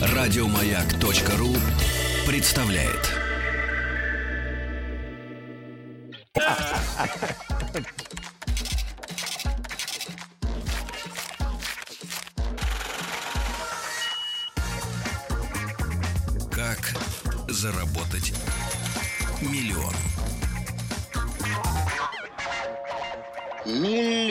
Радиомаяк.ру представляет. Как заработать миллион? Миллион.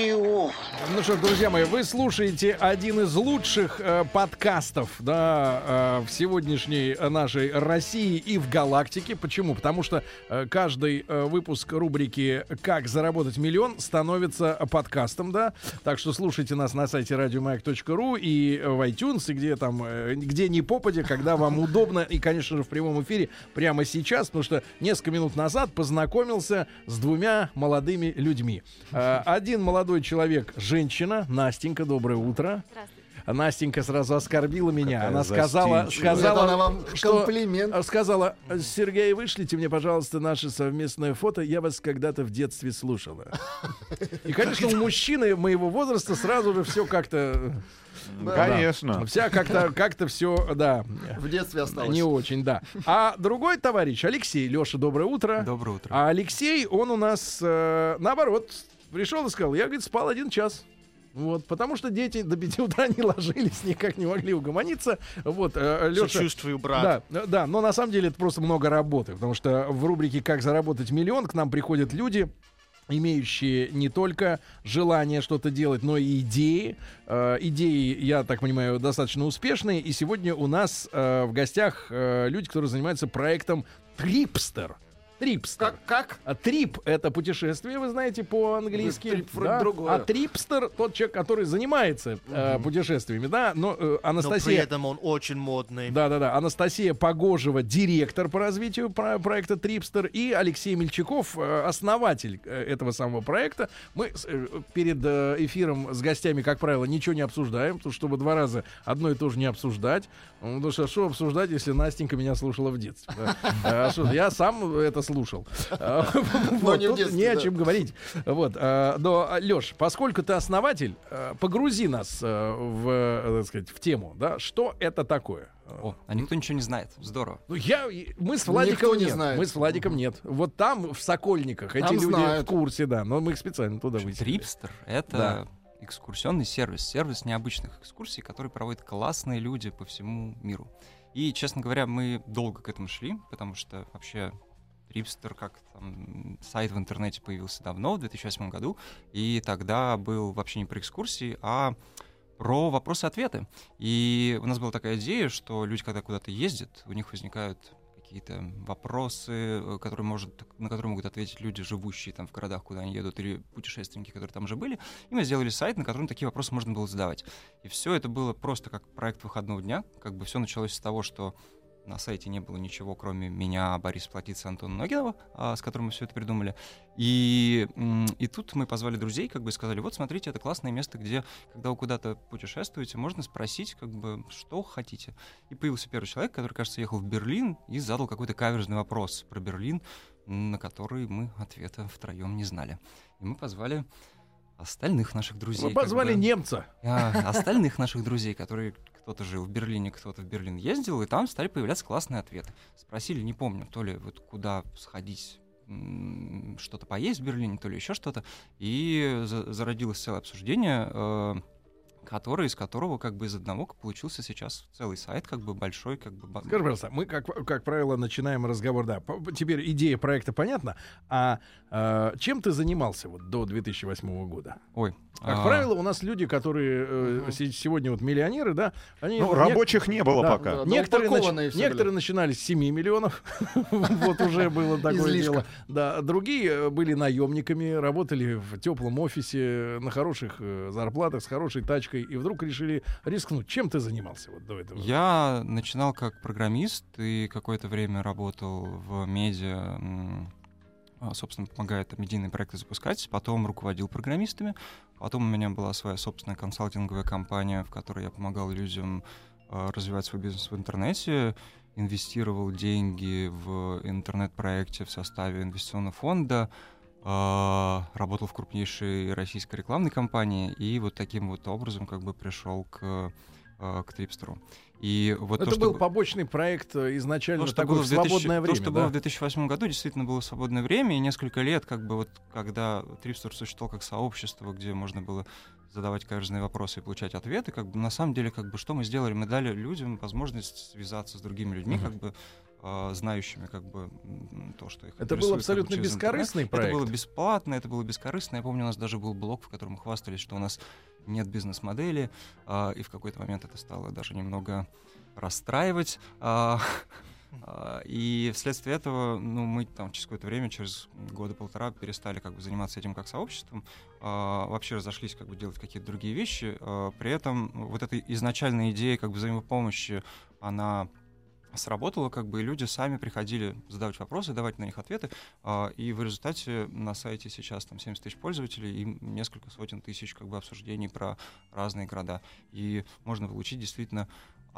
Ну что, друзья мои, вы слушаете один из лучших э, подкастов да, э, в сегодняшней нашей России и в галактике. Почему? Потому что э, каждый э, выпуск рубрики «Как заработать миллион» становится подкастом, да. Так что слушайте нас на сайте радиомаяк.ру и в iTunes, и где там, э, где не попадя, когда вам удобно, и, конечно же, в прямом эфире прямо сейчас, потому что несколько минут назад познакомился с двумя молодыми людьми. Э, один молодой человек, женщина, Настенька, доброе утро. Настенька сразу оскорбила меня. Какая она сказала, сказала, она вам что комплимент. э, сказала, Сергей, вышлите мне, пожалуйста, наше совместное фото. Я вас когда-то в детстве слушала. И, конечно, у мужчины моего возраста сразу же все как-то, Конечно. вся как-то, как-то все, да, В детстве осталось. не очень, да. А другой товарищ, Алексей, Леша, доброе утро. Доброе утро. А Алексей, он у нас э, наоборот пришел и сказал, я, говорит, спал один час. Вот, потому что дети до 5 утра не ложились, никак не могли угомониться. Вот, э, Леша... Сочувствую, брат. Да, да, но на самом деле это просто много работы, потому что в рубрике «Как заработать миллион» к нам приходят люди, имеющие не только желание что-то делать, но и идеи. Э, идеи, я так понимаю, достаточно успешные. И сегодня у нас э, в гостях э, люди, которые занимаются проектом «Трипстер». Трипстер. Как? как? А трип — это путешествие, вы знаете, по-английски. Трип вроде другое. А трипстер — тот человек, который занимается э, путешествиями, да. Но э, Но при Анастасия... этом он очень модный. Да-да-да. Анастасия Погожева, директор по развитию про- проекта Трипстер, и Алексей Мельчаков, э, основатель э, этого самого проекта. Мы э, перед э, эфиром с гостями, как правило, ничего не обсуждаем, потому что чтобы два раза одно и то же не обсуждать. Ну, Потому что что обсуждать, если Настенька меня слушала в детстве? да? А Я сам это слушал. А, не о да. чем говорить. Вот. а, Но, Леш, поскольку ты основатель, э, погрузи нас э, в, э, сказать, в тему. Да? Что это такое? О, а никто ничего не знает. Здорово. Ну, я, мы с Никто Владиком не нет. знает. Мы с Владиком нет. Вот там, в Сокольниках, эти Там люди знают. в курсе, да. Но мы их специально туда высадили. Трипстер — это экскурсионный сервис, сервис необычных экскурсий, который проводят классные люди по всему миру. И, честно говоря, мы долго к этому шли, потому что вообще Трипстер как там, сайт в интернете появился давно, в 2008 году, и тогда был вообще не про экскурсии, а про вопросы-ответы. И у нас была такая идея, что люди, когда куда-то ездят, у них возникают какие-то вопросы, э, которые может, на которые могут ответить люди, живущие там в городах, куда они едут, или путешественники, которые там уже были. И мы сделали сайт, на котором такие вопросы можно было задавать. И все это было просто как проект выходного дня. Как бы все началось с того, что на сайте не было ничего, кроме меня, Бориса Платица, Антона Ногинова, а, с которым мы все это придумали. И, и тут мы позвали друзей, как бы сказали, вот смотрите, это классное место, где, когда вы куда-то путешествуете, можно спросить, как бы, что хотите. И появился первый человек, который, кажется, ехал в Берлин и задал какой-то каверзный вопрос про Берлин, на который мы ответа втроем не знали. И мы позвали остальных наших друзей. Мы позвали бы. немца. А, остальных наших друзей, которые кто-то жил в Берлине, кто-то в Берлин ездил, и там стали появляться классные ответы. Спросили, не помню, то ли вот куда сходить что-то поесть в Берлине, то ли еще что-то. И за- зародилось целое обсуждение, э, который, из которого как бы из одного получился сейчас целый сайт, как бы большой, как бы... Скажи, пожалуйста, мы, как, как правило, начинаем разговор, да. Теперь идея проекта понятна. А э, чем ты занимался вот до 2008 года? Ой. Как а, правило, у нас люди, которые э, се- сегодня вот миллионеры, да, они... Ну, рабочих не было Да, пока. да. Некоторые, нач- некоторые начинали с 7 миллионов. Вот уже было такое дело. Да, другие э, были наемниками, работали в теплом офисе, на хороших э, зарплатах, с хорошей тачкой, и вдруг решили рискнуть. Чем ты занимался вот до этого? Я начинал как программист и какое-то время работал в медиа, а, собственно, помогая там медийные проекты запускать. Потом руководил программистами. Потом у меня была своя собственная консалтинговая компания, в которой я помогал людям а, развивать свой бизнес в интернете, инвестировал деньги в интернет-проекте в составе инвестиционного фонда. А, работал в крупнейшей российской рекламной компании и вот таким вот образом как бы пришел к, а, к Трипстеру. И вот Это то, был что... побочный проект э, изначально То, что такое было в в 2000 свободное время. То, что да? было в 2008 году, действительно было свободное время, и несколько лет, как бы вот, когда Трипстер существовал как сообщество, где можно было задавать каверзные вопросы и получать ответы, как бы на самом деле, как бы что мы сделали? Мы дали людям возможность связаться с другими людьми, Мгм. как бы а, знающими как бы то, что их Это был интересует, как бы, абсолютно через интернет. бескорыстный Это было проект. бесплатно, это было бескорыстно. Я помню, у нас даже был блог, в котором мы хвастались, что у нас нет бизнес-модели, а, и в какой-то момент это стало даже немного расстраивать. а, И вследствие этого, ну, мы там через какое-то время, через года полтора, перестали как бы заниматься этим как сообществом, а, вообще разошлись как бы делать какие-то другие вещи. а, При этом вот эта изначальная идея как бы взаимопомощи, она сработала, как бы и люди сами приходили задавать вопросы, давать на них ответы, а, и в результате на сайте сейчас там 70 тысяч пользователей и несколько сотен тысяч как бы обсуждений про разные города, и можно получить действительно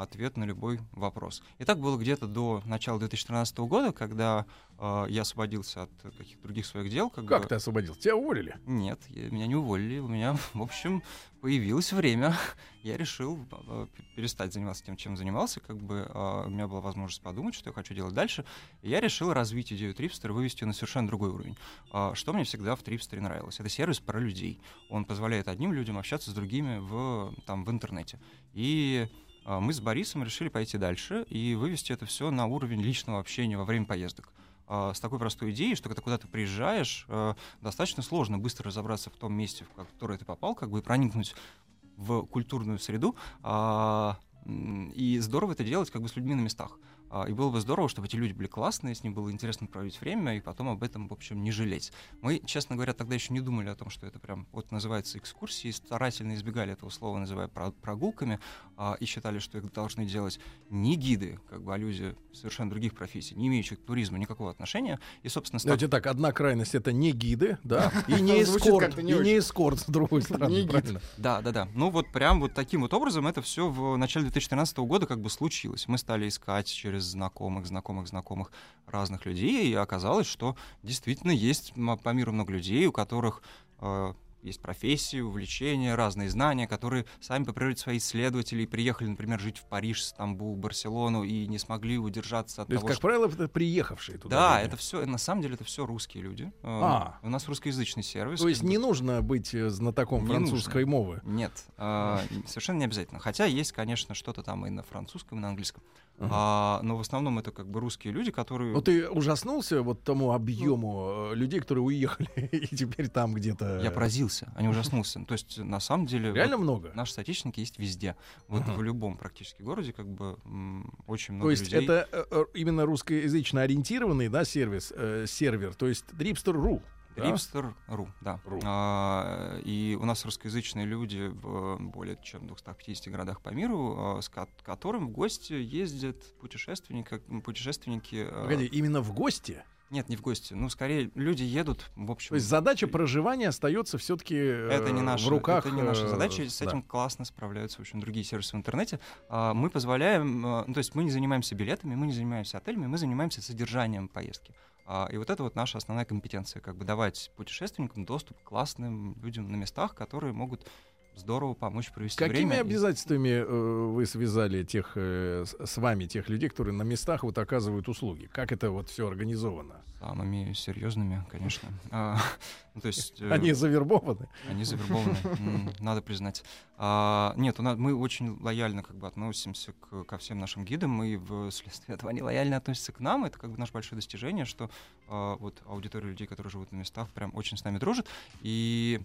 ответ на любой вопрос. И так было где-то до начала 2013 года, когда а, я освободился от каких-то других своих дел. Как, Как бы- ты освободился? Тебя уволили? Нет, я- меня не уволили, у меня, в общем, появилось время. Я решил э, перестать заниматься тем, чем занимался, как бы а, у меня была возможность подумать, что я хочу делать дальше. И я решил развить идею Трипстера, вывести на совершенно другой уровень. А, Что мне всегда в Трипстере нравилось? Это сервис про людей. Он позволяет одним людям общаться с другими в, там, в интернете. И мы с Борисом решили пойти дальше и вывести это все на уровень личного общения во время поездок. А, С такой простой идеей, что когда куда-то приезжаешь, э, достаточно сложно быстро разобраться в том месте, в которое ты попал, как бы проникнуть в культурную среду. а, И здорово это делать как бы с людьми на местах. А, И было бы здорово, чтобы эти люди были классные, с ним было интересно проводить время, и потом об этом, в общем, не жалеть. Мы, честно говоря, тогда еще не думали о том, что это прям вот называется экскурсии, старательно избегали этого слова, называя про- прогулками, а, и считали, что их должны делать не гиды, как бы, а люди совершенно других профессий, не имеющих к туризму никакого отношения. И, собственно, с так- Давайте так, одна крайность это не гиды, да, и не эскорт, и не эскорт с другой стороны, правильно? Да, да, да. Ну вот прям вот таким вот образом это все в начале 2013 года как бы случилось. Мы стали искать через знакомых, знакомых, знакомых разных людей, и оказалось, что действительно есть по миру много людей, у которых э, есть профессии, увлечения, разные знания, которые сами по природе свои исследователи приехали, например, жить в Париж, Стамбул, Барселону и не смогли удержаться от То есть, того, как что- правило, это приехавшие туда. Да, люди. это все, на самом деле это все русские люди. Э, А. У нас русскоязычный сервис. То есть не нужно быть э, знатоком Не французской мовы. Нет, а, совершенно не обязательно. Хотя есть, конечно, что-то там и на французском, и на английском. Ага. А, но в основном это как бы русские люди, которые... Ну ты ужаснулся вот тому объему э, людей, которые уехали и теперь там где-то. Я поразился, а не ужаснулся. То есть, на самом деле, Реально вот много. наши соотечественники есть везде. Вот Ага. в любом практически городе как бы очень много То есть людей. это э, э, именно русскоязычно ориентированный, да, сервис, э, сервер, то есть Dripster.ru. Hipster.ru, да. Ру. А, и у нас русскоязычные люди в более чем 250 городах по миру, а, с ко- которым в гости ездят путешественники. путешественники а, Погоди, именно в гости. Нет, не в гости. Ну, скорее, люди едут, в общем... То есть задача проживания остается все-таки Это не наша, в руках. это не наша э, задача. С да. этим классно справляются, в общем, другие сервисы в интернете. А, Мы позволяем, а, ну, то есть мы не занимаемся билетами, мы не занимаемся отелями, мы занимаемся содержанием поездки. А, И вот это вот наша основная компетенция, как бы давать путешественникам доступ к классным людям на местах, которые могут здорово помочь провести Какими время. и- обязательствами э, вы связали тех э, с, вами тех людей, которые на местах вот оказывают услуги? Как это вот все организовано? Самыми серьезными, конечно. А, ну, то есть, э, Они завербованы? Они завербованы, надо признать. А, нет, у нас, мы очень лояльно как бы относимся ко всем нашим гидам, и вследствие этого они лояльно относятся к нам. Это как бы наше большое достижение, что а, вот аудитория людей, которые живут на местах, прям очень с нами дружит. И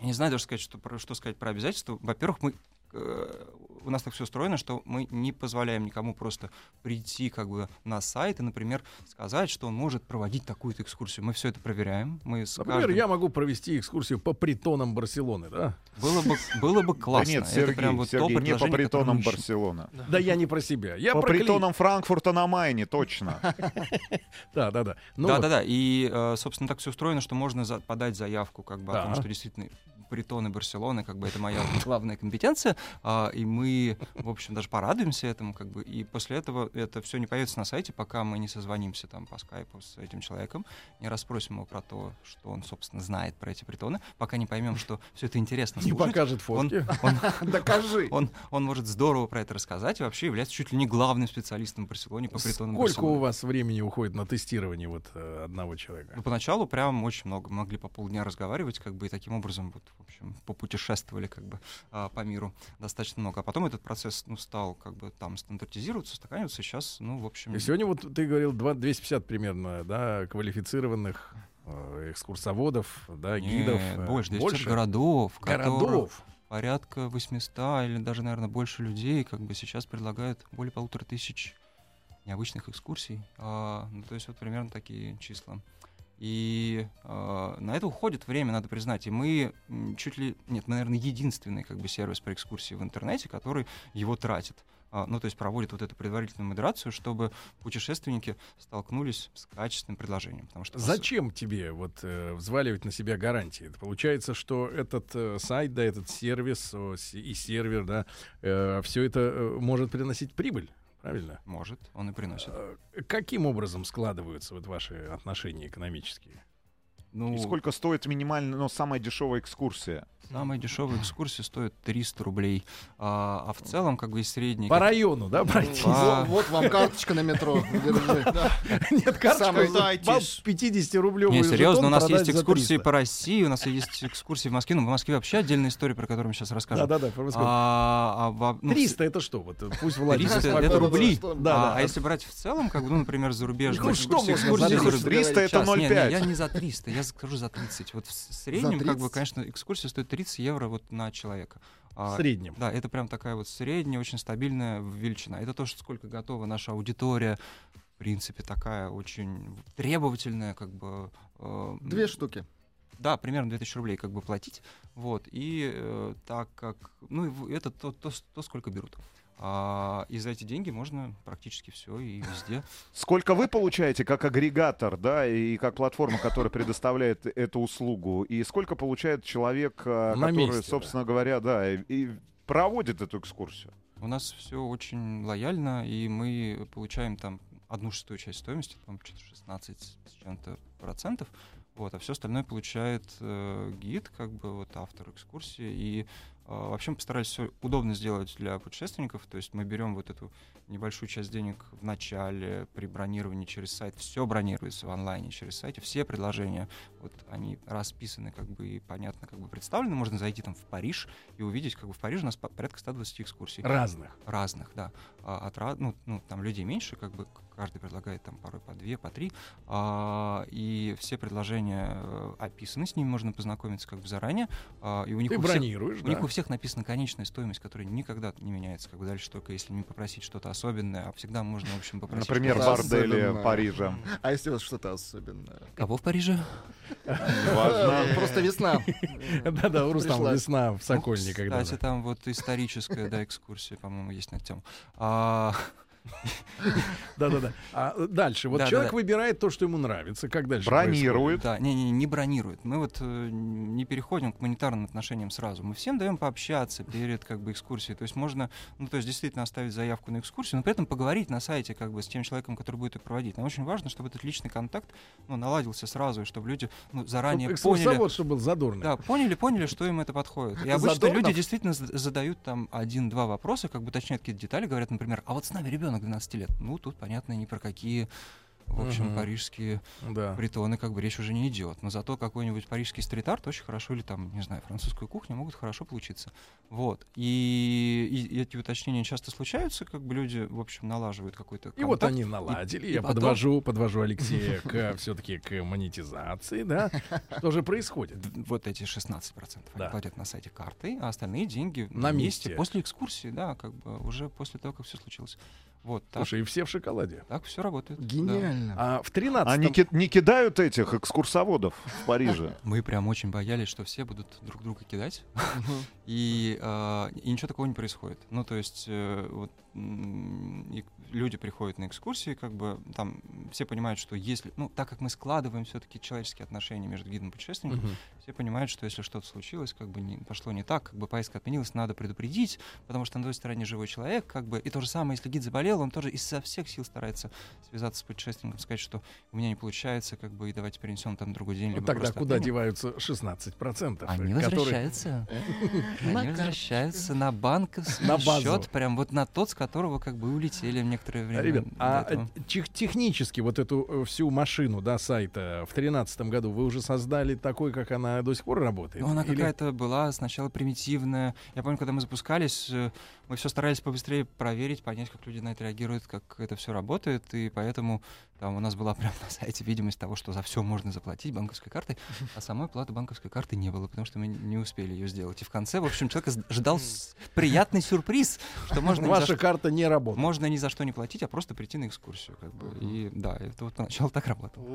я не знаю даже сказать, что, что сказать про обязательства. Во-первых, мы э, у нас так все устроено, что мы не позволяем никому просто прийти как бы на сайт и, например, сказать, что он может проводить такую-то экскурсию. Мы все это проверяем. Мы с Например, каждым- я могу провести экскурсию по притонам Барселоны, да? Было бы, было бы Да классно. нет, Это Сергей, прям вот то Сергей, не по притонам ищем. Барселона. Да я не про себя. Я По про притонам Франкфурта на Майне, точно. Да, да, да. Ну да, да, да. И, э, собственно, так все устроено, что можно подать заявку, как бы, о том, Да. что действительно притоны Барселоны, как бы это моя главная компетенция, а, и мы, в общем, даже порадуемся этому, как бы, и после этого это все не появится на сайте, пока мы не созвонимся там по скайпу с этим человеком, не расспросим его про то, что он, собственно, знает про эти притоны, пока не поймем, что все это интересно Не покажет фотки. он, Докажи. он, он может здорово про это рассказать и вообще является чуть ли не главным специалистом в Барселоне по притонам Сколько Барселоны. у вас времени уходит на тестирование вот э, одного человека? Ну, поначалу прям очень много. Могли по полдня разговаривать, как бы, и таким образом, вот, в общем, попутешествовали, как бы, а, по миру достаточно много. А потом этот процесс, ну, стал, как бы, там, стандартизироваться, устаканиваться, и сейчас, ну, в общем... И сегодня вот ты говорил два- 250 примерно, да, квалифицированных э, экскурсоводов, да, нет, гидов. э, больше, 200 городов, в которых городов. порядка 800 или даже, наверное, больше людей, как бы, сейчас предлагают более полутора тысяч необычных экскурсий. А, ну, то есть вот примерно такие числа. И а, на это уходит время, надо признать. И мы чуть ли, нет, мы, наверное, единственный как бы сервис по экскурсии в интернете, который его тратит. А, ну, то есть проводит вот эту предварительную модерацию, чтобы путешественники столкнулись с качественным предложением. Потому что Зачем тебе вот э, взваливать на себя гарантии? Получается, что этот э, сайт, да, этот сервис о, и сервер, да, все это э, может приносить прибыль, правильно? Может, он и приносит. Э, Каким образом складываются вот ваши отношения экономические? Ну, И сколько стоит минимально, ну, самая дешевая экскурсия? самая дешевая экскурсия стоит 300 рублей. А, а в целом, как бы и средний... По району, да, пройти? По- Вот, вот вам карточка на метро. Нет, карточка Самый вам зайтиш. 50-рублевый Не, серьезно, у нас есть экскурсии 300. по России, у нас есть экскурсии в Москве. Ну, в Москве вообще отдельная история, про которую мы сейчас расскажем. Да-да-да, по Москве. А, а во- ну, 300 это что? Вот пусть Владимир 300 спокойно- это рубли. А, а если брать в целом, как бы, ну, например, зарубежные Ну, что экскурсии, можно экскурсии за за 300? 300 это Сейчас, не, не, 0,5. я не за 300, я скажу за 30. Вот в среднем, как бы, 30? конечно, экскурсия стоит 30 евро вот на человека. А, В среднем. Да, это прям такая вот средняя, очень стабильная величина. Это то, что сколько готова наша аудитория. В принципе, такая очень требовательная, как бы. э, Две штуки. Да, примерно 2000 рублей как бы платить. Вот. И э, так как... Ну, это то, то, то, сколько берут. А, и за эти деньги можно практически все и везде. Сколько вы получаете как агрегатор, да, и как платформа, которая предоставляет эту услугу, и сколько получает человек, а, На который, месте, да. собственно говоря, да, и, и проводит эту экскурсию? У нас все очень лояльно, и мы получаем там одну шестую часть стоимости, там что-то 16 с чем-то процентов. Вот, а все остальное получает э, гид, как бы вот автор экскурсии. И э, вообще мы постарались все удобно сделать для путешественников. То есть мы берем вот эту небольшую часть денег в начале при бронировании через сайт. Все бронируется в онлайне через сайт. Все предложения, вот они расписаны, как бы и понятно, как бы представлены. Можно зайти там в Париж и увидеть, как бы в Париже у нас по- порядка 120 экскурсий Разных. разных, да. А, от, ну, ну, там людей меньше, как бы каждый предлагает там порой по две, по три. А, и все предложения э, описаны, с ними можно познакомиться как бы заранее. А, и у них Ты у всех, бронируешь, у них да? у всех написана конечная стоимость, которая никогда не меняется. Как бы дальше только если не попросить что-то особенное, а всегда можно, в общем, попросить. Например, бордели. Парижа. А если у вас что-то особенное? Кого в Париже? Просто весна. Да-да, у Рустама весна в Ну, Сокольнике. когда Кстати, там вот историческая, да, экскурсия, по-моему, есть на тему. Да-да-да. А э, дальше. Вот Да-да-да. человек выбирает то, что ему нравится. Как дальше Бронирует. Да, не, не, не бронирует. Мы вот э, не переходим к монетарным отношениям сразу. Мы всем даем пообщаться перед как бы экскурсией. То есть можно, ну то есть действительно оставить заявку на экскурсию, но при этом поговорить на сайте как бы с тем человеком, который будет ее проводить. Нам очень важно, чтобы этот личный контакт ну, наладился сразу, и чтобы люди ну, заранее происходит? поняли. Экскурсовод, чтобы был задорный. Да, поняли, поняли, что им это подходит. И обычно Задорнов? люди действительно задают там один-два вопроса, как бы уточняют какие-то детали, говорят, например, а вот с нами ребенок 12 лет. Ну, тут, понятно, ни про какие, в общем, Мгм. парижские Да. притоны как бы речь уже не идет. Но зато какой-нибудь парижский стрит-арт очень хорошо, или там, не знаю, французскую кухню могут хорошо получиться. Вот. И, и- и эти уточнения часто случаются, как бы люди, в общем, налаживают какой-то И вот контакт. они наладили. и Я потом- подвожу, подвожу Алексея к все-таки к монетизации, да. Что же происходит? Вот эти 16% Да. они платят на сайте картой, а остальные деньги На месте, месте. после экскурсии, да, как бы уже после того, как все случилось. Вот так, Слушай, и все в шоколаде. так все работает. да. Гениально. А в 13 Они ки- не кидают этих экскурсоводов в Париже. Мы прям очень боялись, что все будут друг друга кидать, и, а, и ничего такого не происходит. Ну, то есть э, вот, и люди приходят на экскурсии, как бы там все понимают, что если, ну, так как мы складываем все-таки человеческие отношения между гидом и путешественником, Мгм. все понимают, что если что-то случилось, как бы не, пошло не так, как бы поездка отменилась, надо предупредить, потому что на той стороне живой человек, как бы, и то же самое, если гид заболел, он тоже изо всех сил старается связаться с путешественником, сказать, что у меня не получается, как бы, и давайте перенесем там другой день, Ну, либо Тогда куда отменим». деваются 16%? Они которые- возвращаются. Они возвращаются на банковский счет, прям вот на тот, с которого как бы улетели в некоторое время. Ребят, до а этого. э, тех- технически вот эту э, всю машину, да, сайта в тринадцатом году вы уже создали такой, как она до сих пор работает? Ну, она Или- какая-то была сначала примитивная. Я помню, когда мы запускались, э, мы все старались побыстрее проверить, понять, как люди на это реагируют, как это все работает, и поэтому там у нас была прямо на сайте видимость того, что за все можно заплатить банковской картой, а самой платы банковской карты не было, потому что мы не успели ее сделать. И в конце, в общем, человека с- ждал приятный сюрприз, что можно Ваша что- карта не работает. Можно ни за что не платить, а просто прийти на экскурсию. Как бы. И да, это вот поначалу так работало.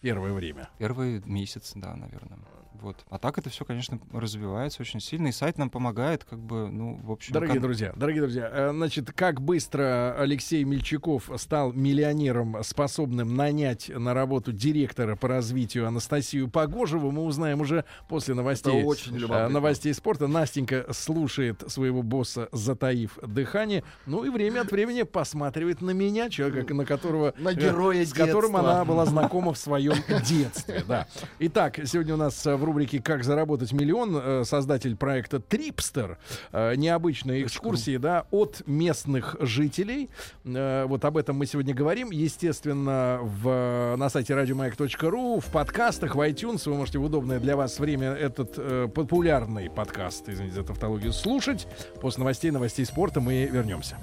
Первое время. Первый месяц, да, наверное. Вот. А так это все, конечно, развивается очень сильно. И сайт нам помогает, как бы, ну, в общем... Дорогие кон- друзья, дорогие друзья, э, значит, как быстро Алексей Мельчаков стал миллионером, способным нанять на работу директора по развитию Анастасию Погожеву, мы узнаем уже после новостей, Это очень э, любопытно. новостей спорта. Настенька слушает своего босса, затаив дыхание, ну и время от времени посматривает на меня, человека, на которого... На э, героя с которым она была знакома в своем детстве. Да. Итак, сегодня у нас э, в рубрике «Как заработать миллион» э, создатель проекта Трипстер. Э, Необычные экскурсии да, от местных жителей. Вот об этом мы сегодня говорим. Естественно, в, на сайте радиомаяк.ру, в подкастах, в iTunes вы можете в удобное для вас время этот популярный подкаст, извините за тавтологию, слушать. После новостей, новостей спорта мы вернемся.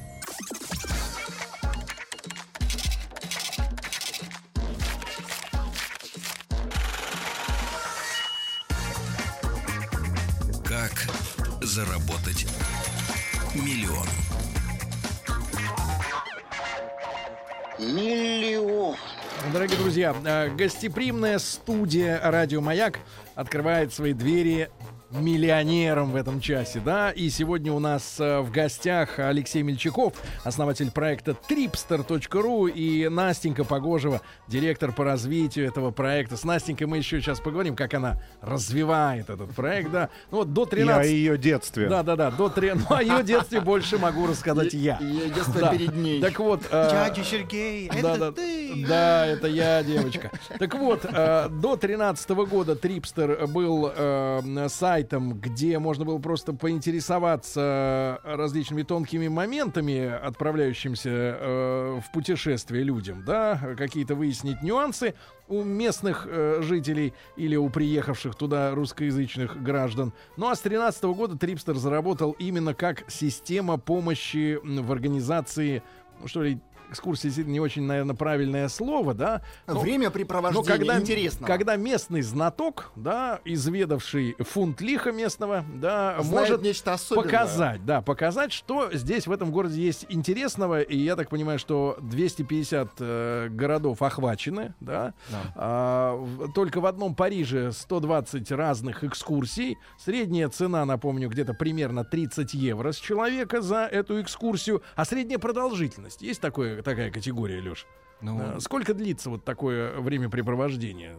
Заработать миллион? Миллион. Дорогие друзья, э, гостеприимная студия «Радио Маяк» открывает свои двери миллионером в этом часе, да, и сегодня у нас э, в гостях Алексей Мельчаков, основатель проекта tripster.ru и Настенька Погожева, директор по развитию этого проекта. С Настенькой мы еще сейчас поговорим, как она развивает этот проект, да. Ну вот до И о 13... ее детстве. Да, да, да, до 3... Ну, о ее детстве больше могу рассказать я. Ее детство перед ней. Так вот... э, Дядя Сергей, это ты. да, это я, девочка. Так вот, э, до 13 года Трипстер был э, сайтом, где можно было просто поинтересоваться различными тонкими моментами, отправляющимся э, в путешествие людям, да, какие-то выяснить нюансы у местных э, жителей или у приехавших туда русскоязычных граждан. Ну а с 13 года Трипстер заработал именно как система помощи в организации, ну что ли, экскурсия действительно не очень, наверное, правильное слово, да. но- Время но препровождения когда, интересно. когда местный знаток, да, изведавший фунт лиха местного, да, может нечто особенное. показать, да, показать, что здесь в этом городе есть интересного, и я так понимаю, что 250 э, городов охвачены, да, Да. А, только в одном Париже 120 разных экскурсий, средняя цена, напомню, где-то примерно 30 евро с человека за эту экскурсию, а средняя продолжительность, есть такое, такая категория, Леш? Ну, Сколько длится вот такое времяпрепровождение?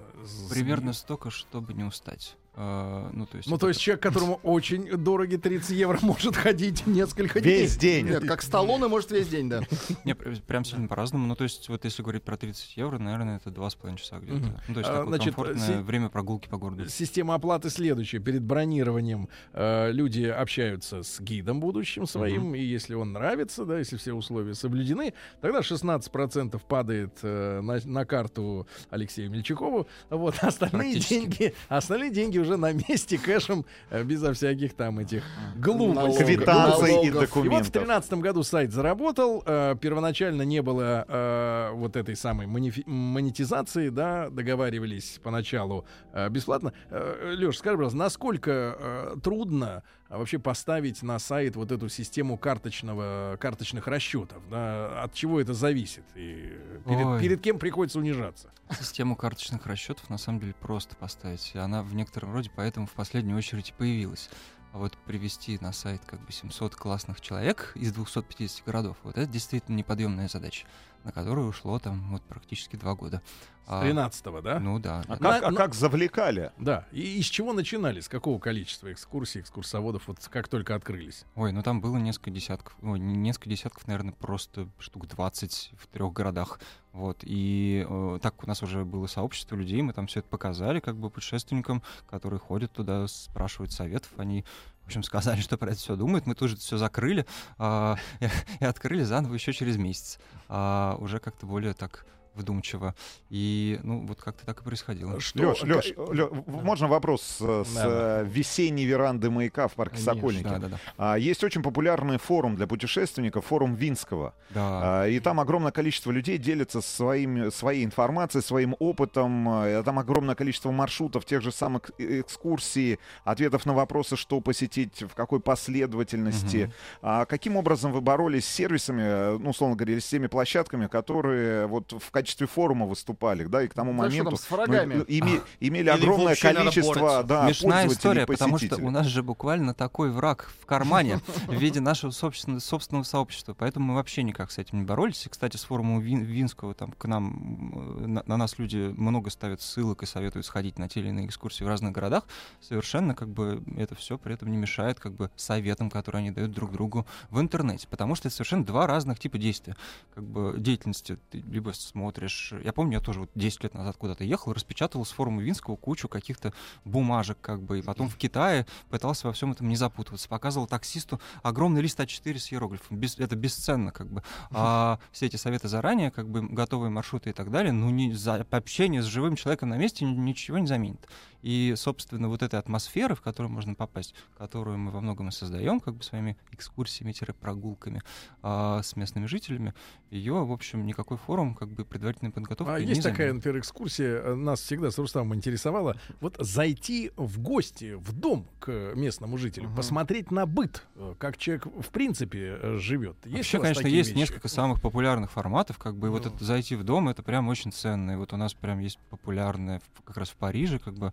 примерно столько, чтобы не устать. Э, ну, то есть, Ну, это то есть человек, которому очень дороги 30 евро, может ходить несколько дней. Весь день. Нет, как Сталлоне, может, весь день, да. Не, пр- прям сильно по-разному. Ну, то есть, вот если говорить про 30 евро, наверное, это 2,5 часа где-то. Ну, то есть, А, такое значит, комфортное си- время прогулки по городу. Система оплаты следующая. Перед бронированием э, люди общаются с гидом будущим своим, и если он нравится, да, если все условия соблюдены, тогда 16% падает э, на, на карту Алексею Мельчакову. Вот остальные деньги, остальные деньги уже на месте кэшем, э, безо всяких там этих глупостей. Квитанций и Налогов. И вот в документов. 2013 году сайт заработал. э, первоначально не было э, вот этой самой монетизации, да, договаривались поначалу э, бесплатно. Леш, скажи, пожалуйста, насколько э, трудно вообще поставить на сайт вот эту систему карточного, карточных расчетов? Да? От чего это зависит? И перед, Ой. перед кем приходится унижаться? Систему карточных расчетов на самом деле просто поставить. Она в некотором роде поэтому в последнюю очередь и появилась. А вот привести на сайт как бы 700 классных человек из 250 городов, вот это действительно неподъемная задача, на которую ушло там вот практически два года. С А, 13 да? Ну да. А да. как, а на- как завлекали? Да. И из чего начинали? С какого количества экскурсий, экскурсоводов, вот как только открылись? Ой, ну там было несколько десятков, ой, не несколько десятков, наверное, просто штук 20 в трех городах. Вот, и э, так у нас уже было сообщество людей, мы там все это показали, как бы путешественникам, которые ходят туда, спрашивают советов, они в общем, сказали, что про это все думают. Мы тут же все закрыли а, и, и открыли заново еще через месяц. А, уже как-то более так вдумчиво. И, ну, вот как-то так и происходило. Что? Леш, Ка- Леш, Лё- в- можно вопрос э, с Да. э, весенней веранды маяка в парке Конечно, Сокольники? Да, да, да. А, Есть очень популярный форум для путешественников, форум Винского. Да. А, И там огромное количество людей делятся своим, своей информацией, своим опытом. А, Там огромное количество маршрутов, тех же самых э- экскурсий, ответов на вопросы, что посетить, в какой последовательности. Мгм. А каким образом вы боролись с сервисами, э, ну, условно говоря, с теми площадками, которые вот в качестве форума выступали, да, и к тому Да что моменту там, с врагами? ну, име- имели Или огромное количество да, Смешная пользователей, история, потому что у нас же буквально такой враг в кармане в виде нашего собственного, собственного сообщества. Поэтому мы вообще никак с этим не боролись. И, кстати, с форума Вин- Винского там к нам, на, на нас люди много ставят ссылок и советуют сходить на те или иные экскурсии в разных городах. Совершенно как бы это все при этом не мешает как бы советам, которые они дают друг другу в интернете. Потому что это совершенно два разных типа действия. Как бы деятельности ты либо смотришь... Я помню, я тоже вот 10 лет назад куда-то ехал, распечатывал с форума Винского кучу каких-то бумажек, как бы, и потом в Китае пытался во всем этом не запутываться. Показывал таксисту огромный лист А4 с иероглифом. Без- это бесценно, как бы. А все эти советы заранее, как бы, готовые маршруты и так далее, ну, не, за, общение с живым человеком на месте ни- ничего не заменит. И, собственно, вот этой атмосферы, в которую можно попасть, которую мы во многом и создаем, как бы своими экскурсиями-прогулками а, с местными жителями, ее, в общем, никакой форум, как бы, предварительной подготовкой А есть такая, например, экскурсия, э, нас всегда с Рустамом интересовала, вот зайти в гости, в дом к местному жителю, Мгм. посмотреть на быт, э, как человек в принципе э, живет. Есть Вообще, конечно, есть вещи? несколько самых популярных форматов, как бы и вот Ну. это зайти в дом, это прям очень ценно. И вот у нас прям есть популярное как раз в Париже, как бы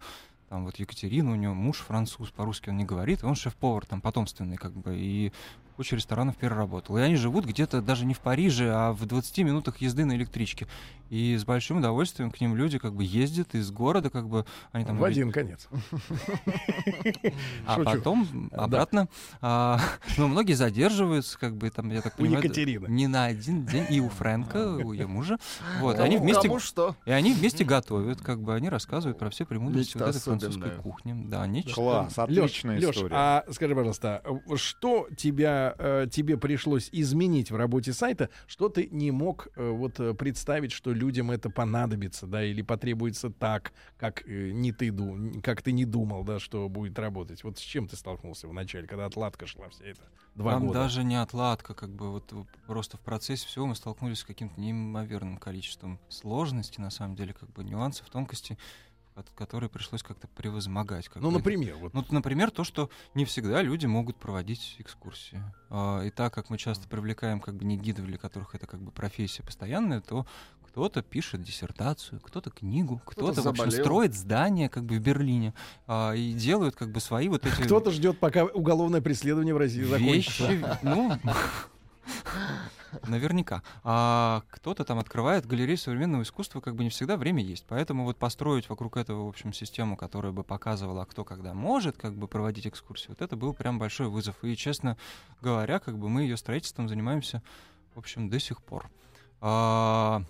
там вот Екатерина, у нее муж француз, по-русски он не говорит, он шеф-повар там потомственный, как бы, и куча ресторанов переработал. И они живут где-то даже не в Париже, а в 20 минутах езды на электричке. И с большим удовольствием к ним люди как бы ездят из города, как бы они там В один конец. а потом Да. обратно. А, но многие задерживаются, как бы там, я так понимаю, это Екатерины. не на один день, и у Фрэнка, у ее мужа. Вот, они вместе, кому что? и они вместе готовят, как бы они рассказывают про все премудрости вот этой французской кухни. Да, нечто. Класс, отличная история. а скажи, пожалуйста, что тебя, э, тебе пришлось изменить в работе сайта, что ты не мог э, вот э, представить, что людям это понадобится, да, или потребуется так, как э, не ты ду- как ты не думал, да, что будет работать. Вот с чем ты столкнулся в начале, когда отладка шла вся эта два Там года? даже не отладка, как бы вот просто в процессе всего мы столкнулись с каким-то неимоверным количеством сложностей, на самом деле, как бы нюансов, тонкостей, от- которые пришлось как-то превозмогать. как Ну, например, вот. Ну, например, то, что не всегда люди могут проводить экскурсии. А, И так как мы часто привлекаем как бы не гидов, для которых это как бы профессия постоянная, то кто-то пишет диссертацию, кто-то книгу, кто-то, в общем, строит здание как бы в Берлине а, и делают как бы свои вот эти Кто-то ждет, пока уголовное преследование в России закончится. вещи. Ну, наверняка. А кто-то там открывает галерею современного искусства, как бы не всегда время есть. Поэтому вот построить вокруг этого, в общем, систему, которая бы показывала, кто когда может как бы проводить экскурсии, вот это был прям большой вызов. И, честно говоря, как бы мы ее строительством занимаемся, в общем, до сих пор. А,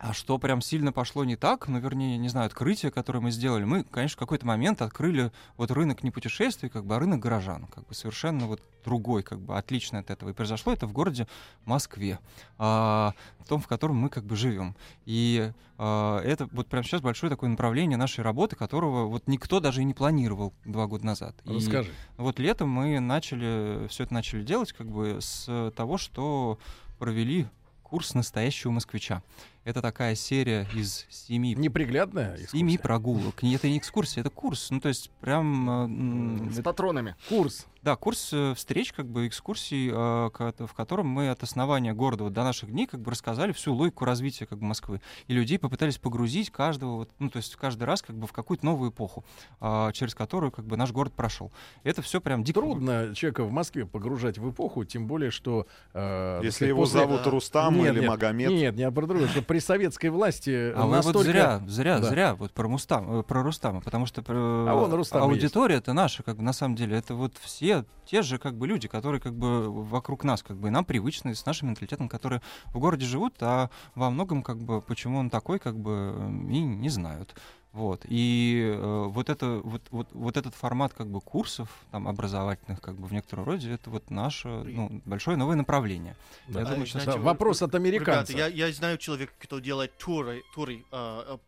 а что прям сильно пошло не так, ну, вернее, не знаю, открытие, которое мы сделали, мы, конечно, в какой-то момент открыли вот рынок не путешествий, как бы, а рынок горожан, как бы совершенно вот другой, как бы отличный от этого. И произошло это в городе Москве, а, в том, в котором мы как бы живем. И а, это вот прямо сейчас большое такое направление нашей работы, которого вот никто даже и не планировал два года назад. И Расскажи. вот летом мы начали, все это начали делать как бы с того, что провели курс настоящего москвича. Это такая серия из семи Неприглядная Семи экскурсия. прогулок. Не, это не экскурсия, это курс. Ну, то есть прям... э, С это- патронами. Курс. да, курс э, встреч, как бы экскурсий, э, в котором мы от основания города вот до наших дней как бы рассказали всю логику развития как бы Москвы. И людей попытались погрузить каждого, вот, ну, то есть каждый раз как бы в какую-то новую эпоху, а, через которую как бы наш город прошел. Это все прям дико... Трудно человека в Москве погружать в эпоху, тем более, что... э, Если сказать, его после- зовут Рустам Нет, или нет, Магомед. Нет, не про другое, что при советской власти А вы настолько... вот зря, зря, Да. зря вот про, Мустам, э, про Рустама, потому что э, А Рустам аудитория это наша, как бы на самом деле, это вот все те же как бы люди, которые как бы вокруг нас, как бы и нам привычны с нашим менталитетом, которые в городе живут, а во многом как бы почему он такой, как бы и не знают. Вот. И э, вот, это, вот, вот, вот этот формат как бы курсов там, образовательных как бы в некотором роде, это вот наше ну, большое новое направление. Да. Я А, думаю, Да, знаете, вопрос от американца. Ребята, я, я знаю человека, кто делает туры, туры э,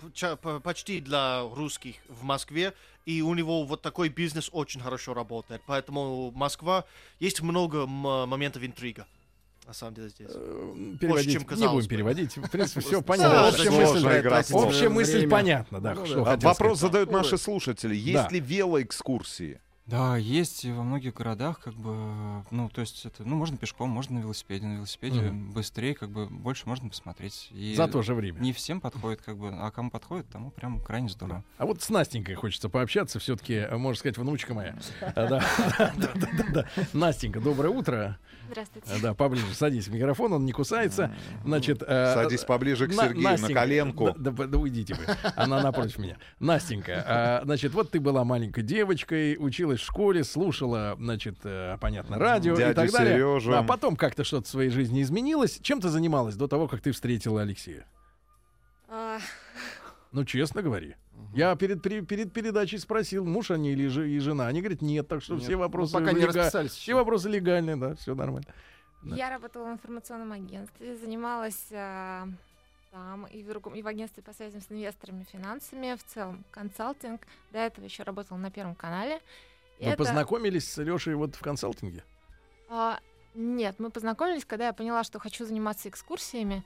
почти для русских в Москве, и у него вот такой бизнес очень хорошо работает. Поэтому Москва, есть много моментов интрига, на самом деле, здесь. Э, переводить, чем не казалось будем бы. переводить. В принципе, все понятно. Общая мысль, общая мысль понятна, да. Ну Вопрос сказать. задают наши слушатели. Есть Да. ли велоэкскурсии? Да, есть и во многих городах, как бы, ну, то есть это, ну, можно пешком, можно на велосипеде, на велосипеде Мгм. быстрее, как бы, больше можно посмотреть. И За то же время. Не всем подходит, как бы, а кому подходит, тому прям крайне здорово. А вот с Настенькой хочется пообщаться. Все-таки, можно сказать, внучка моя. А, Да, да, да, да, да. Настенька, доброе утро. Здравствуйте. Да, поближе садись в микрофон, он не кусается. Значит, э, Садись поближе к Сергею на коленку. Да, да, да уйдите вы. Она напротив меня. Настенька, а, значит, вот ты была маленькой девочкой, училась в школе, слушала, значит, э, понятно, радио и Дядю так далее. Сережу. А потом как-то что-то в своей жизни изменилось. Чем ты занималась до того, как ты встретила Алексея? А, Ну, честно говори. Я перед, пере- перед передачей спросил, муж они или же, и жена. Они говорят, нет, так что Нет, все ну, вопросы пока не лега- расписались Все вопросы легальные, да, все нормально. Да. Я работала в информационном агентстве, занималась а, там и в, руко- и в агентстве по связям с инвесторами, финансами, в целом консалтинг. До этого еще работала на Первом канале. Вы это- познакомились с Лешей вот в консалтинге? а, нет, мы познакомились, когда я поняла, что хочу заниматься экскурсиями.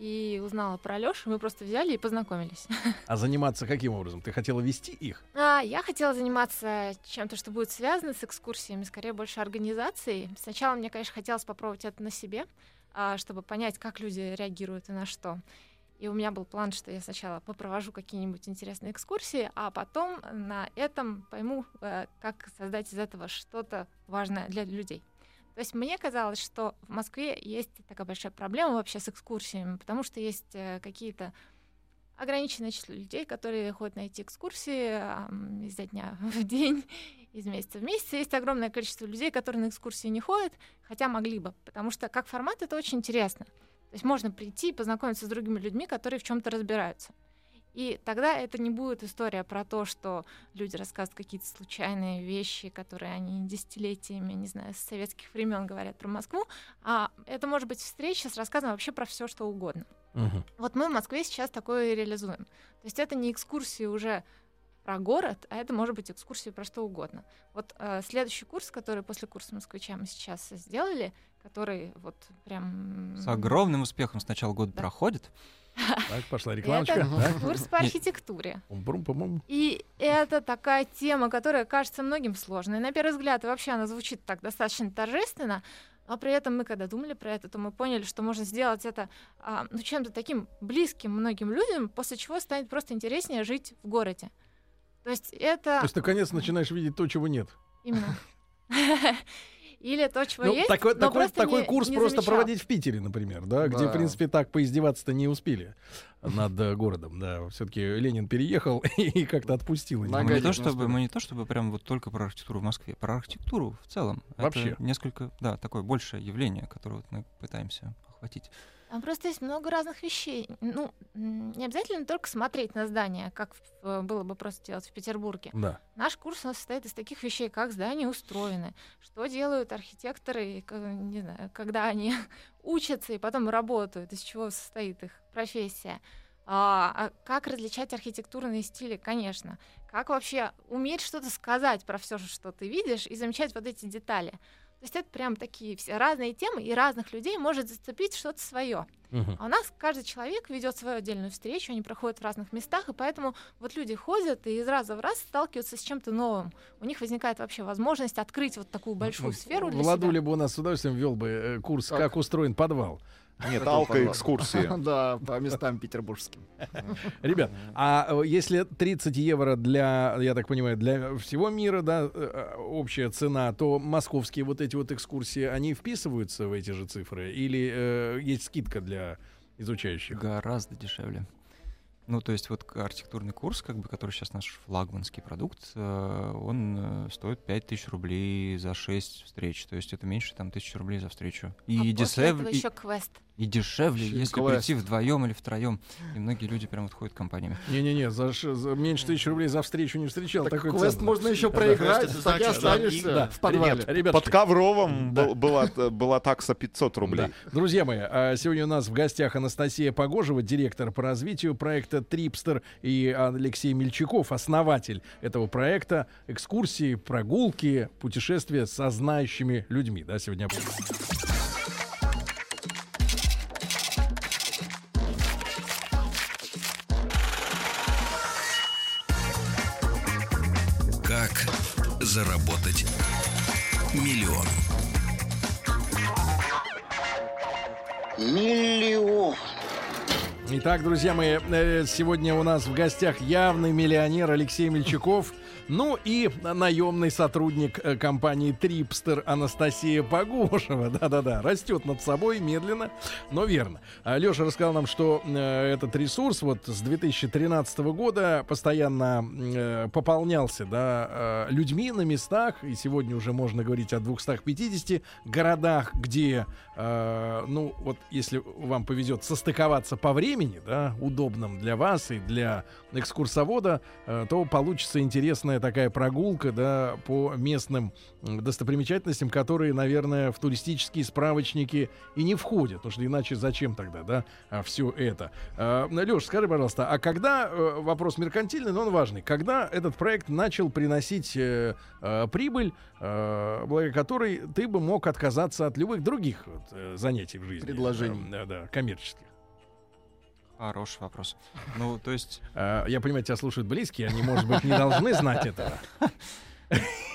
И узнала про Лешу, мы просто взяли и познакомились. А заниматься каким образом? Ты хотела вести их? А, я хотела заниматься чем-то, что будет связано с экскурсиями, скорее больше организацией. Сначала мне, конечно, хотелось попробовать это на себе, а, чтобы понять, как люди реагируют и на что. И у меня был план, что я сначала попровожу какие-нибудь интересные экскурсии, а потом на этом пойму, э, как создать из этого что-то важное для людей. То есть мне казалось, что в Москве есть такая большая проблема вообще с экскурсиями, потому что есть э, какие-то ограниченное число людей, которые ходят на эти экскурсии изо дня в день, из месяца в месяц. Есть огромное количество людей, которые на экскурсии не ходят, хотя могли бы, потому что как формат это очень интересно. То есть можно прийти и познакомиться с другими людьми, которые в чем-то разбираются. И тогда это не будет история про то, что люди рассказывают какие-то случайные вещи, которые они десятилетиями, не знаю, с советских времен говорят про Москву, а это может быть встреча с рассказом вообще про все, что угодно. Мгм. Вот мы в Москве сейчас такое и реализуем. То есть это не экскурсии уже про город, а это может быть экскурсии про что угодно. Вот э, следующий курс, который после курса москвича мы сейчас сделали, который вот прям... С огромным успехом с начала года Да. проходит. Так, пошла рекламочка. Это да? курс по архитектуре. И это такая тема, которая кажется многим сложной. На первый взгляд, вообще она звучит так достаточно торжественно, но при этом мы, когда думали про это, то мы поняли, что можно сделать это а, ну, чем-то таким близким многим людям, после чего станет просто интереснее жить в городе. То есть это То есть, наконец, начинаешь видеть то, чего нет. именно... Или то, чего Ну, есть, такой, но такой, просто такой не- курс не просто замечал. проводить в Питере, например, да, где, в принципе, так поиздеваться-то не успели над э, городом, да. Все-таки Ленин переехал и как-то отпустил. Нога Мы не, то, чтобы, мы не то чтобы прям вот только про архитектуру в Москве, про архитектуру в целом. Вообще. Это несколько, да, такое большее явление, которое вот мы пытаемся охватить. Там просто есть много разных вещей. Ну, не обязательно только смотреть на здание, как э, было бы просто делать в Петербурге. Да. Наш курс у нас состоит из таких вещей, как здания устроены, что делают архитекторы, и ка- не знаю, когда они учатся и потом работают, из чего состоит их профессия. А, а как различать архитектурные стили, конечно. Как вообще уметь что-то сказать про все, что ты видишь, и замечать вот эти детали. То есть это прям такие все разные темы, и разных людей может зацепить что-то свое. Мгм. А у нас каждый человек ведет свою отдельную встречу, они проходят в разных местах, и поэтому вот люди ходят и из раза в раз сталкиваются с чем-то новым. У них возникает вообще возможность открыть вот такую большую Ну, сферу для Владуля себя. бы у нас с удовольствием вел бы э, курс, как устроен подвал. Нет, Какой подвал? алко-экскурсии. Да, по местам петербургским. Ребят, а э, если 30 евро для, я так понимаю, для всего мира, да, э, общая цена, то московские вот эти вот экскурсии, они вписываются в эти же цифры? Или э, есть скидка для изучающих? Гораздо дешевле. Ну, то есть вот архитектурный курс, как бы, который сейчас наш флагманский продукт, э, он э, стоит 5000 рублей за 6 встреч. То есть это меньше там 1000 рублей за встречу. И, а после дешев- этого и- еще квест. И дешевле, и если квест. прийти вдвоем или втроем. И многие люди прям вот ходят компаниями. Не-не-не, за, за меньше тысячи рублей за встречу не встречал. Так такой квест цены. можно еще Да. проиграть, значит, что останешься Да, в подвале. ребят, ребятушки, Под Ковровым Да. был- была, была такса 500 рублей. Да. Друзья мои, а, сегодня у нас в гостях Анастасия Погожева, директор по развитию проекта Трипстер, и Алексей Мельчаков, основатель этого проекта. Экскурсии, прогулки, путешествия со знающими людьми. Да, сегодня. Как заработать миллион? Миллион. Итак, друзья мои, э, сегодня у нас в гостях явный миллионер Алексей Мельчаков, ну и наемный сотрудник э, компании Трипстер Анастасия Погошева. Да-да-да, растет над собой медленно, но верно. Леша рассказал нам, что э, этот ресурс вот с 2013 года постоянно э, пополнялся да, людьми на местах, и сегодня уже можно говорить о 250 городах, где, ну вот если вам повезет состыковаться по времени, да, удобном для вас и для экскурсовода, то получится интересная такая прогулка, да, по местным достопримечательностям, которые, наверное, в туристические справочники и не входят, потому что иначе зачем тогда, да, все это. Леш, скажи, пожалуйста, а когда, э, вопрос меркантильный, но он важный, когда этот проект начал приносить э, э, прибыль, благодаря которой ты бы мог отказаться от любых других вот, занятий в жизни? Предложений. Да, да, коммерческих. Хороший вопрос. Ну, то есть, Э, Я понимаю, тебя слушают близкие, они, может быть, не должны знать этого.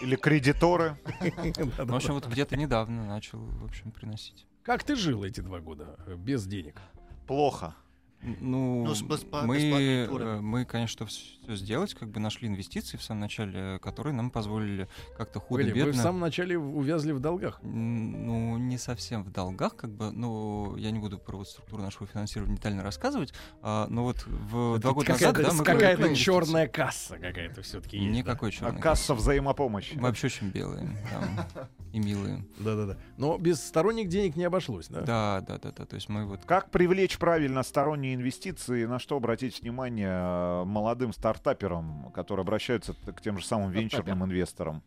Или кредиторы. Ну, в общем, вот где-то недавно начал, в общем, приносить. Как ты жил эти два года э, без денег? Плохо. Ну, Ну, с беспла- мы, э, мы, конечно, все сделать, как бы нашли инвестиции в самом начале, э, которые нам позволили как-то Погоди, вы в худо-бедно... самом начале увязли в долгах. Ну, не совсем в долгах, как бы, ну, я не буду про вот структуру нашего финансирования детально рассказывать, а, но вот в два года назад, Какая-то да, мы какая-то черная касса какая-то все-таки есть. да? Никакой А черной. Касса взаимопомощи. Мы вообще очень белые там, и милые. Да-да-да. Но без сторонних денег не обошлось, да? Да, да, да, да. То есть мы вот Как привлечь правильно сторонние инвестиции, на что обратить внимание э, молодым стартаперам, которые обращаются к тем же самым венчурным инвесторам?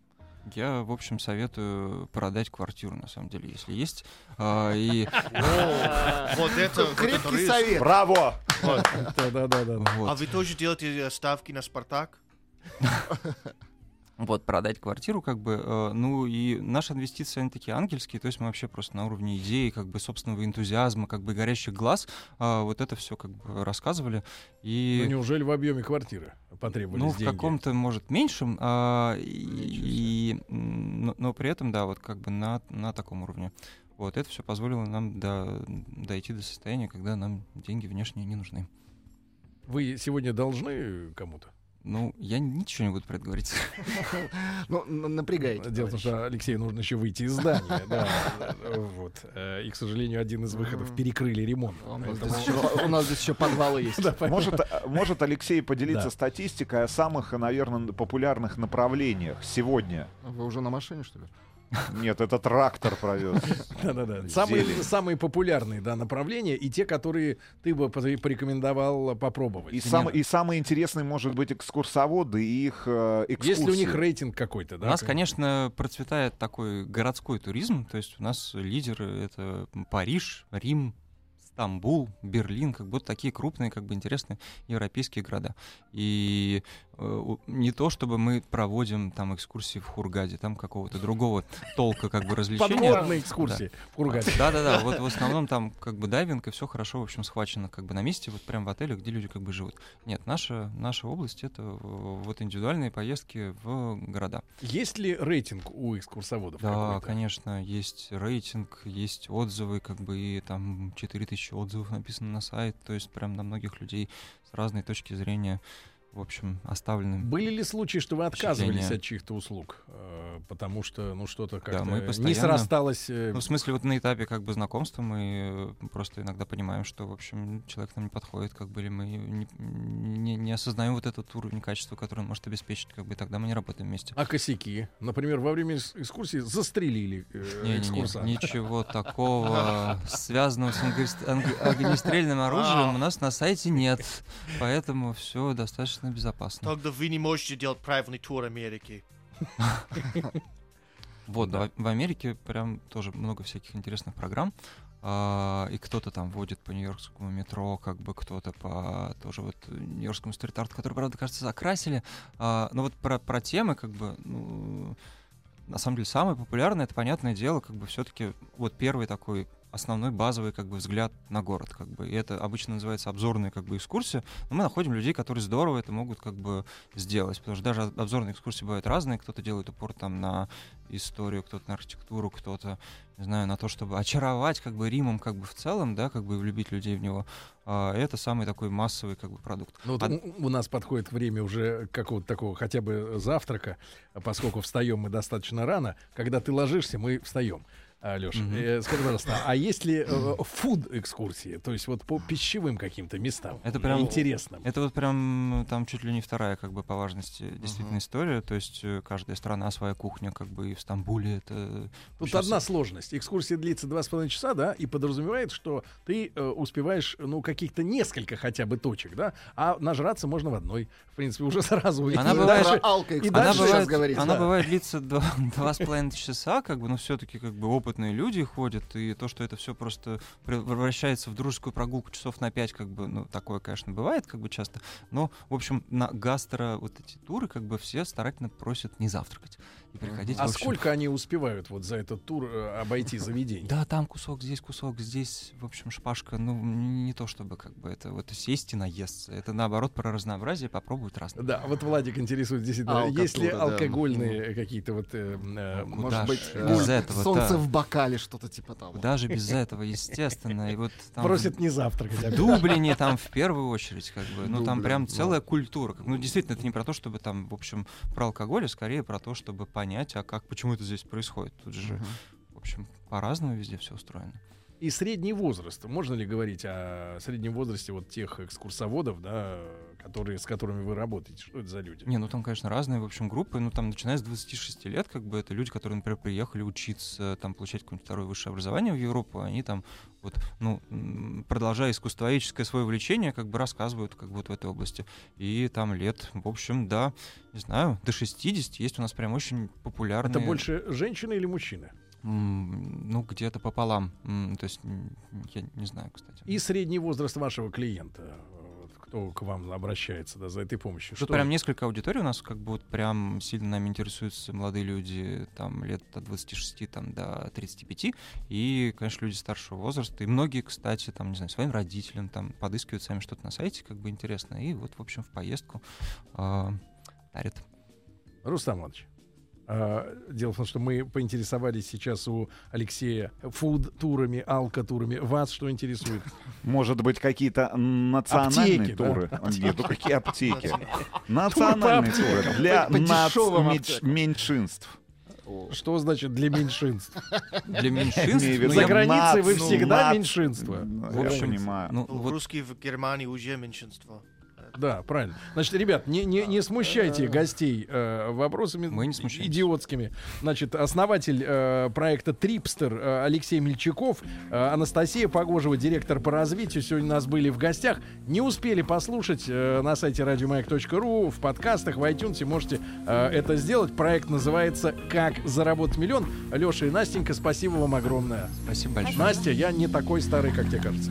я, в общем, советую продать квартиру, на самом деле, если есть. А, И Вот это Крепкий совет. Браво! Да-да-да. А вы тоже делаете э, ставки на Спартак? Вот, продать квартиру, как бы, э, ну и наши инвестиции, они такие ангельские, то есть мы вообще просто на уровне идеи, как бы, собственного энтузиазма, как бы, горящих глаз, а, вот это все, как бы, рассказывали. Ну, И, неужели в объеме квартиры потребовались ну, в деньги? каком-то, может, меньшем, а, и, но, но при этом, да, вот, как бы, на, на таком уровне. Вот, это все позволило нам до, дойти до состояния, когда нам деньги внешние не нужны. Вы сегодня должны кому-то? Ну, я ничего не буду про это говорить. Ну, н- напрягаете. Дело в том, что Алексею нужно еще выйти из здания. да, вот. Э, И, к сожалению, один из выходов перекрыли ремонт. У нас здесь еще- подвалы есть. Может, э, может Алексей поделиться статистикой о самых, наверное, популярных направлениях сегодня? Вы уже на машине, что ли? Нет, это трактор провез. Да-да-да. Самые, самые популярные да, направления и те, которые ты бы по- порекомендовал попробовать. И, сам, и самый интересный может быть экскурсоводы и их э, экскурсии. Есть ли у них рейтинг какой-то? У Да? нас, как- конечно, процветает такой городской туризм, то есть у нас лидеры — это Париж, Рим, Стамбул, Берлин, как будто такие крупные, как бы интересные европейские города. И э, не то, чтобы мы проводим там экскурсии в Хургаде, там какого-то другого толка как бы развлечения. Подводные экскурсии в Кургаде. Да-да-да, вот в основном там как бы дайвинг, и все хорошо, в общем, схвачено как бы на месте, вот прям в отеле, где люди как бы живут. Нет, наша, наша область — это вот индивидуальные поездки в города. Есть ли рейтинг у экскурсоводов? Да, конечно, есть рейтинг, есть отзывы, как бы и там 4000 отзывов написано на сайт, то есть прям на многих людей с разной точки зрения, в общем, оставлены. Были ли случаи, что вы отказывались от чьих-то услуг? Э, Потому что, ну, что-то как-то мы не постоянно- срасталось. э, Ну, в смысле, вот на этапе как бы знакомства мы э, просто иногда понимаем, что, в общем, человек нам не подходит, как бы, или мы не, не, не осознаем вот этот уровень качества, который он может обеспечить, как бы, и тогда мы не работаем вместе. А косяки? Например, во время экс- экскурсии застрелили э, экскурсанта. ничего такого связанного с огнестрельным оружием у нас на сайте нет, поэтому все достаточно безопасно. Тогда вы не можете делать правильный тур Америки. Вот, да, в Америке прям тоже много всяких интересных программ. А, и кто-то там водит по нью-йоркскому метро, как бы кто-то по тоже вот нью-йоркскому стрит-арту, который, правда, кажется, закрасили. А, но вот про, про темы, как бы, ну, на самом деле, самое популярное, это понятное дело, как бы все-таки вот первый такой основной базовый как бы взгляд на город как бы. И это обычно называется обзорная как бы экскурсия но мы находим людей которые здорово это могут как бы сделать. Потому что даже обзорные экскурсии бывают разные. Кто-то делает упор там на историю кто-то на архитектуру кто-то не знаю на то чтобы очаровать как бы Римом как бы в целом да как бы влюбить людей в него. А, это самый такой массовый как бы продукт. Ну, вот А- у, у нас подходит время уже какого-то такого хотя бы завтрака, поскольку встаем мы достаточно рано. Когда ты ложишься, мы встаем. Леша, Мгм. скажи, пожалуйста, а есть ли фуд-экскурсии, то есть вот по пищевым каким-то местам? Это прям- интересным. Это вот прям ну, там чуть ли не вторая как бы по важности действительно Мгм. история. То есть э, каждая страна своя кухня, как бы и в Стамбуле это. Тут Сейчас- одна сложность. Экскурсия длится два с половиной часа, да, и подразумевает, что ты э, успеваешь, ну, каких-то несколько хотя бы точек, да, а нажраться можно в одной. В принципе, уже сразу. Она дальше- бывает- алко и Она дальше сейчас бывает, она да. бывает длится два, два с половиной часа, как бы, но все-таки как бы опытные люди ходят, и то, что это все просто превращается в дружескую прогулку часов на пять, как бы, ну, такое, конечно, бывает, как бы часто, но, в общем, на гастро вот эти туры, как бы, все старательно просят не завтракать и приходить. А общем, сколько они успевают вот за этот тур э, обойти заведение? Да, там кусок, здесь кусок, здесь, в общем, шпажка. Ну, не то чтобы как бы это вот сесть и наесться. Это наоборот про разнообразие, попробовать разное. Да, вот Владик интересует действительно, есть ли алкогольные какие-то вот... э, э, Ну, Может быть, солнце в бокале, что-то типа того. Даже без этого, естественно. И вот там просят не завтракать. в. Дублине там в первую очередь, как бы, ну там прям да. целая культура. Ну действительно, это не про то, чтобы там, в общем, про алкоголь, а скорее про то, чтобы понять, а как, почему это здесь происходит. Тут же, в общем, по-разному везде все устроено. И средний возраст. Можно ли говорить о среднем возрасте вот тех экскурсоводов, да, которые, с которыми вы работаете? Что это за люди? Не, ну там, конечно, разные, в общем, группы. Ну, там, начиная с 26 лет, как бы, это люди, которые, например, приехали учиться, там, получать какое-нибудь второе высшее образование в Европу, они там, вот, ну, продолжая искусствоведческое свое увлечение, как бы рассказывают, как бы, вот в этой области. И там лет, в общем, да, не знаю, до 60 есть у нас прям очень популярные... Это больше женщины или мужчины? Ну, где-то пополам. То есть, я не знаю, кстати. И средний возраст вашего клиента, э, кто к вам обращается да, за этой помощью? Тут прям несколько аудиторий у нас, как бы вот прям сильно нами интересуются молодые люди, там лет от 26 там, до 35, и, конечно, люди старшего возраста. И многие, кстати, там, не знаю, своим родителям там подыскивают сами что-то на сайте, как бы интересно, и вот, в общем, в поездку а, дарят. Рустам Иванович, дело в том, что мы поинтересовались сейчас у Алексея фуд-турами, алкотурами. Вас что интересует? Может быть, какие-то национальные Аптеки, да? туры? Нет, ну какие аптеки? Национальные туры для меньшинств. Что значит для меньшинств? Для меньшинств, ну, За границей вы всегда меньшинство. Ну, Я понимаю. ну, Русские в Германии уже меньшинство. Да, правильно. Значит, ребят, не, не, не смущайте гостей э, вопросами Мы не смущаемся. идиотскими. Значит, основатель э, проекта Трипстер э, Алексей Мельчаков, э, Анастасия Погожева, директор по развитию, сегодня у нас были в гостях. Не успели послушать э, на сайте радиомаяк.ру, в подкастах, в iTunes можете э, это сделать. Проект называется «Как заработать миллион». Леша и Настенька, спасибо вам огромное. спасибо большое. Настя, я не такой старый, как тебе кажется.